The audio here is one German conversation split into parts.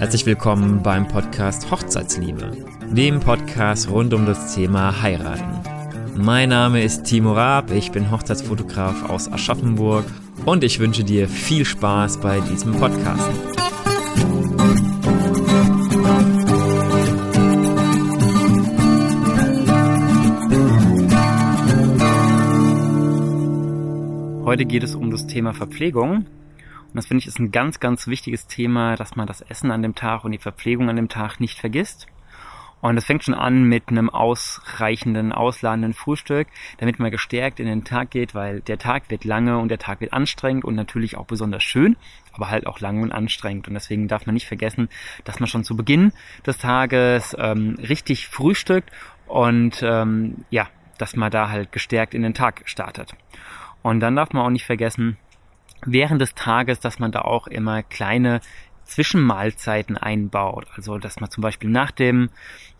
Herzlich willkommen beim Podcast Hochzeitsliebe, dem Podcast rund um das Thema Heiraten. Mein Name ist Timo Raab, ich bin Hochzeitsfotograf aus Aschaffenburg und ich wünsche dir viel Spaß bei diesem Podcast. Heute geht es um das Thema Verpflegung und das finde ich ist ein ganz, ganz wichtiges Thema, dass man das Essen an dem Tag und die Verpflegung an dem Tag nicht vergisst. Und das fängt schon an mit einem ausreichenden, ausladenden Frühstück, damit man gestärkt in den Tag geht, weil der Tag wird lange und der Tag wird anstrengend und natürlich auch besonders schön, aber halt auch lang und anstrengend. Und deswegen darf man nicht vergessen, dass man schon zu Beginn des Tages ähm, richtig frühstückt und ähm, ja, dass man da halt gestärkt in den Tag startet. Und dann darf man auch nicht vergessen, während des Tages, dass man da auch immer kleine Zwischenmahlzeiten einbaut. Also, dass man zum Beispiel nach dem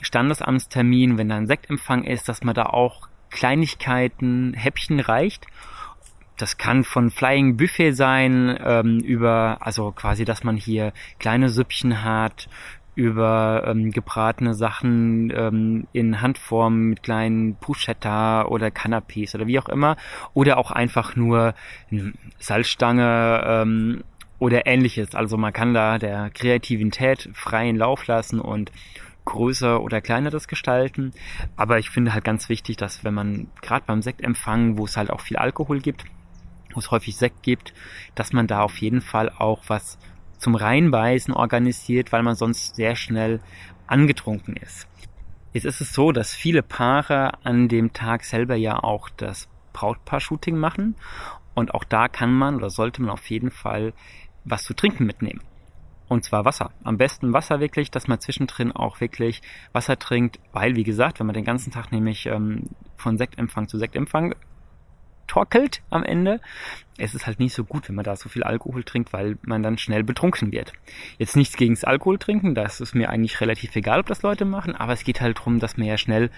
Standesamtstermin, wenn da ein Sektempfang ist, dass man da auch Kleinigkeiten, Häppchen reicht. Das kann von Flying Buffet sein, ähm, über, also quasi, dass man hier kleine Süppchen hat, über ähm, gebratene Sachen ähm, in Handform mit kleinen Puschetta oder Canapés oder wie auch immer. Oder auch einfach nur Salzstange ähm, oder ähnliches. Also man kann da der Kreativität freien Lauf lassen und größer oder kleiner das gestalten. Aber ich finde halt ganz wichtig, dass wenn man gerade beim Sektempfang, wo es halt auch viel Alkohol gibt, wo es häufig Sekt gibt, dass man da auf jeden Fall auch was zum Reinbeißen organisiert, weil man sonst sehr schnell angetrunken ist. Jetzt ist es so, dass viele Paare an dem Tag selber ja auch das Brautpaar-Shooting machen und auch da kann man oder sollte man auf jeden Fall was zu trinken mitnehmen. Und zwar Wasser. Am besten Wasser wirklich, dass man zwischendrin auch wirklich Wasser trinkt, weil, wie gesagt, wenn man den ganzen Tag nämlich ähm, von Sektempfang zu Sektempfang torkelt am Ende. Es ist halt nicht so gut, wenn man da so viel Alkohol trinkt, weil man dann schnell betrunken wird. Jetzt nichts gegen das Alkohol trinken, das ist mir eigentlich relativ egal, ob das Leute machen, aber es geht halt darum, dass man ja schnell,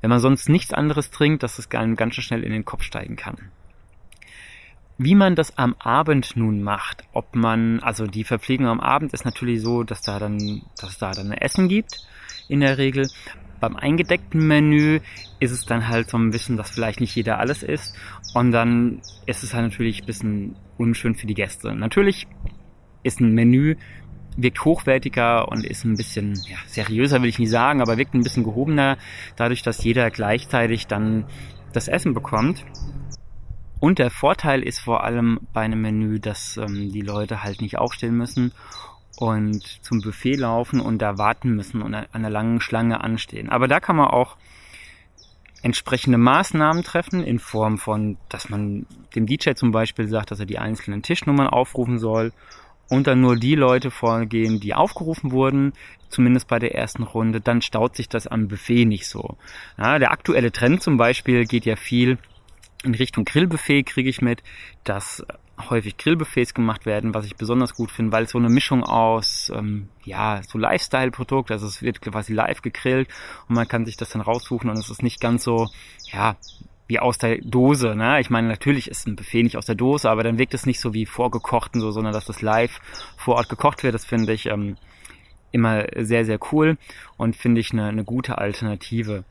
wenn man sonst nichts anderes trinkt, dass es einem ganz schön schnell in den Kopf steigen kann. Wie man das am Abend nun macht, ob man, also die Verpflegung am Abend ist natürlich so, dass da dann, dass da dann Essen gibt, in der Regel. Beim eingedeckten Menü ist es dann halt so ein bisschen, dass vielleicht nicht jeder alles isst. Und dann ist es halt natürlich ein bisschen unschön für die Gäste. Natürlich ist ein Menü wirkt hochwertiger und ist ein bisschen ja, seriöser, will ich nicht sagen, aber wirkt ein bisschen gehobener, dadurch, dass jeder gleichzeitig dann das Essen bekommt. Und der Vorteil ist vor allem bei einem Menü, dass ähm, die Leute halt nicht aufstehen müssen und zum Buffet laufen und da warten müssen und an einer langen Schlange anstehen. Aber da kann man auch entsprechende Maßnahmen treffen in Form von, dass man dem DJ zum Beispiel sagt, dass er die einzelnen Tischnummern aufrufen soll und dann nur die Leute vorgehen, die aufgerufen wurden, zumindest bei der ersten Runde, dann staut sich das am Buffet nicht so. Ja, der aktuelle Trend zum Beispiel geht ja viel in Richtung Grillbuffet, kriege ich mit, dass häufig Grillbuffets gemacht werden, was ich besonders gut finde, weil es so eine Mischung aus, ähm, ja, so Lifestyle-Produkt, also es wird quasi live gegrillt und man kann sich das dann raussuchen und es ist nicht ganz so, ja, wie aus der Dose, ne? Ich meine, natürlich ist ein Buffet nicht aus der Dose, aber dann wirkt es nicht so wie vorgekochten, so, sondern dass das live vor Ort gekocht wird. Das finde ich ähm, immer sehr, sehr cool und finde ich eine, eine gute Alternative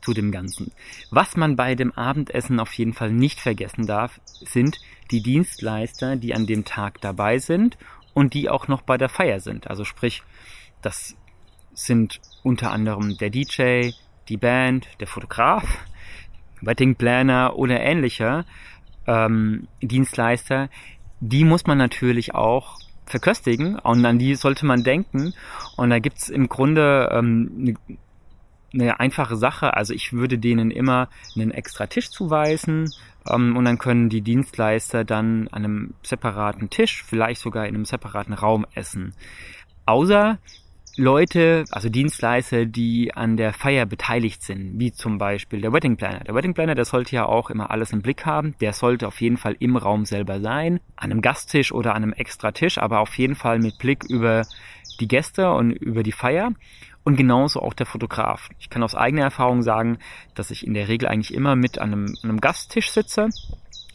zu dem Ganzen. Was man bei dem Abendessen auf jeden Fall nicht vergessen darf, sind die Dienstleister, die an dem Tag dabei sind und die auch noch bei der Feier sind. Also sprich, das sind unter anderem der DJ, die Band, der Fotograf, Wedding Planner oder ähnlicher ähm, Dienstleister. Die muss man natürlich auch verköstigen und an die sollte man denken. Und da gibt's im Grunde ähm, eine einfache Sache. Also ich würde denen immer einen extra Tisch zuweisen ähm, und dann können die Dienstleister dann an einem separaten Tisch, vielleicht sogar in einem separaten Raum essen. Außer Leute, also Dienstleister, die an der Feier beteiligt sind, wie zum Beispiel der Wedding Planner. Der Wedding Planner, der sollte ja auch immer alles im Blick haben. Der sollte auf jeden Fall im Raum selber sein, an einem Gasttisch oder an einem extra Tisch, aber auf jeden Fall mit Blick über die Gäste und über die Feier und genauso auch der Fotograf. Ich kann aus eigener Erfahrung sagen, dass ich in der Regel eigentlich immer mit an einem, einem Gasttisch sitze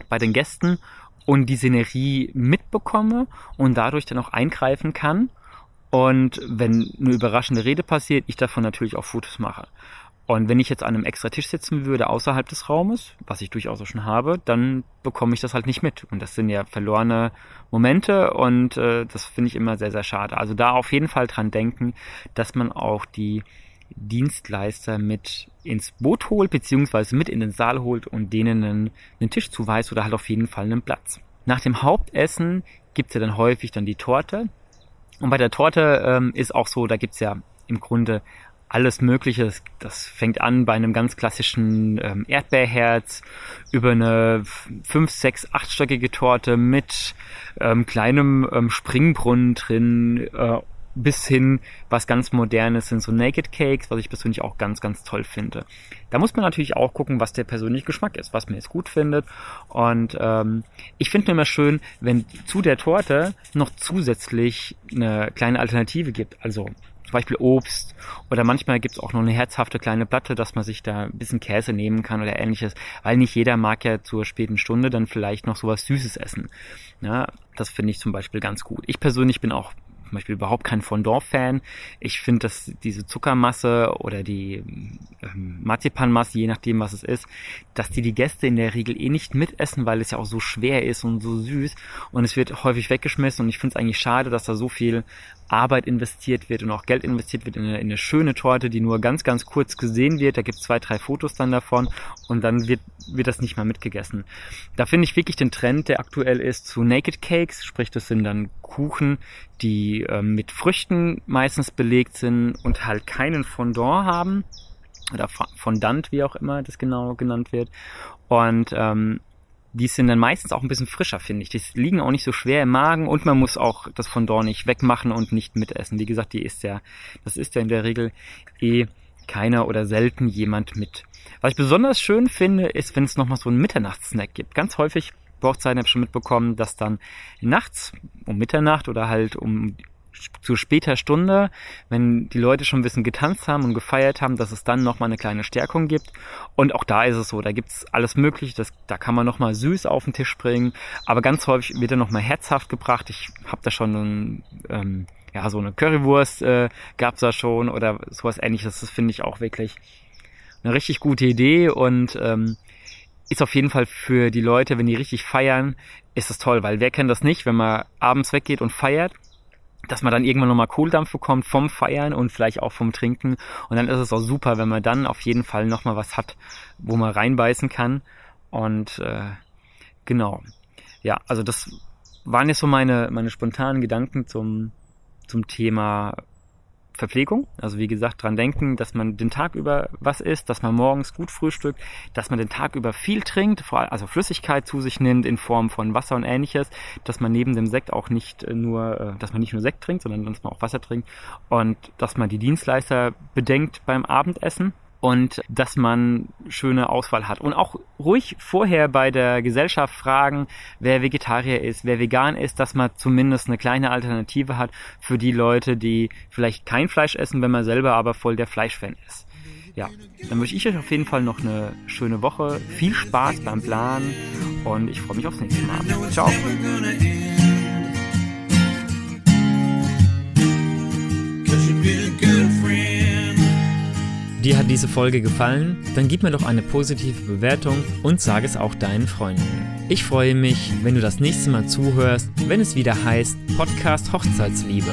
bei den Gästen und die Szenerie mitbekomme und dadurch dann auch eingreifen kann Und wenn eine überraschende Rede passiert, ich davon natürlich auch Fotos mache. Und wenn ich jetzt an einem extra Tisch sitzen würde außerhalb des Raumes, was ich durchaus auch schon habe, dann bekomme ich das halt nicht mit. Und das sind ja verlorene Momente und äh, das finde ich immer sehr, sehr schade. Also da auf jeden Fall dran denken, dass man auch die Dienstleister mit ins Boot holt, beziehungsweise mit in den Saal holt und denen einen, einen Tisch zuweist oder halt auf jeden Fall einen Platz. Nach dem Hauptessen gibt's ja dann häufig dann die Torte. Und bei der Torte ähm, ist auch so, da gibt's ja im Grunde alles Mögliche. Das, fängt an bei einem ganz klassischen ähm, Erdbeerherz über eine fünf, sechs, achtstöckige Torte mit ähm, kleinem ähm, Springbrunnen drin äh, bis hin was ganz modernes sind so Naked Cakes, was ich persönlich auch ganz, ganz toll finde. Da muss man natürlich auch gucken, was der persönliche Geschmack ist, was man jetzt gut findet. Und ähm, ich finde mir immer schön, wenn zu der Torte noch zusätzlich eine kleine Alternative gibt. Also zum Beispiel Obst oder manchmal gibt's auch noch eine herzhafte kleine Platte, dass man sich da ein bisschen Käse nehmen kann oder ähnliches, weil nicht jeder mag ja zur späten Stunde dann vielleicht noch sowas Süßes essen. Ja, das finde ich zum Beispiel ganz gut. Ich persönlich bin auch zum Beispiel überhaupt kein Fondant-Fan. Ich finde, dass diese Zuckermasse oder die ähm, Marzipanmasse, je nachdem, was es ist, dass die die Gäste in der Regel eh nicht mitessen, weil es ja auch so schwer ist und so süß. Und es wird häufig weggeschmissen. Und ich finde es eigentlich schade, dass da so viel Arbeit investiert wird und auch Geld investiert wird in eine, in eine schöne Torte, die nur ganz, ganz kurz gesehen wird. Da gibt es zwei, drei Fotos dann davon. Und dann wird, wird das nicht mal mitgegessen. Da finde ich wirklich den Trend, der aktuell ist, zu Naked Cakes, sprich das sind dann Kuchen, die ähm, mit Früchten meistens belegt sind und halt keinen Fondant haben oder Fondant, wie auch immer das genau genannt wird. Und ähm, die sind dann meistens auch ein bisschen frischer, finde ich. Die liegen auch nicht so schwer im Magen und man muss auch das Fondant nicht wegmachen und nicht mitessen. Wie gesagt, die ist ja, das ist ja in der Regel eh keiner oder selten jemand mit. Was ich besonders schön finde, ist, wenn es nochmal so einen Mitternachtssnack gibt. Ganz häufig Hochzeiten habe ich schon mitbekommen, dass dann nachts um Mitternacht oder halt um zu später Stunde, wenn die Leute schon ein bisschen getanzt haben und gefeiert haben, dass es dann nochmal eine kleine Stärkung gibt. Und auch da ist es so, da gibt's alles mögliche, das, da kann man nochmal süß auf den Tisch bringen, aber ganz häufig wird er nochmal herzhaft gebracht. Ich habe da schon ein, ähm, ja, so eine Currywurst äh, gab's da schon oder sowas ähnliches. Das finde ich auch wirklich eine richtig gute Idee und ähm, ist auf jeden Fall für die Leute, wenn die richtig feiern, ist es toll, weil wer kennt das nicht, wenn man abends weggeht und feiert dass man dann irgendwann nochmal Kohldampf bekommt vom Feiern und vielleicht auch vom Trinken. Und dann ist es auch super, wenn man dann auf jeden Fall nochmal was hat, wo man reinbeißen kann. Und äh, genau. Ja, also das waren jetzt so meine, meine spontanen Gedanken zum, zum Thema Verpflegung. Also wie gesagt, dran denken, dass man den Tag über was isst, dass man morgens gut frühstückt, dass man den Tag über viel trinkt, also Flüssigkeit zu sich nimmt in Form von Wasser und ähnliches, dass man neben dem Sekt auch nicht nur, äh, dass man nicht nur Sekt trinkt, sondern dass man auch Wasser trinkt und dass man die Dienstleister bedenkt beim Abendessen und dass man schöne Auswahl hat. Und auch ruhig vorher bei der Gesellschaft fragen, wer Vegetarier ist, wer vegan ist, dass man zumindest eine kleine Alternative hat für die Leute, die vielleicht kein Fleisch essen, wenn man selber aber voll der Fleischfan ist. Ja, dann wünsche ich euch auf jeden Fall noch eine schöne Woche. Viel Spaß beim Planen und ich freue mich aufs nächste Mal. Ciao. Dir hat diese Folge gefallen? Dann gib mir doch eine positive Bewertung und sag es auch deinen Freunden. Ich freue mich, wenn du das nächste Mal zuhörst, wenn es wieder heißt Podcast Hochzeitsliebe.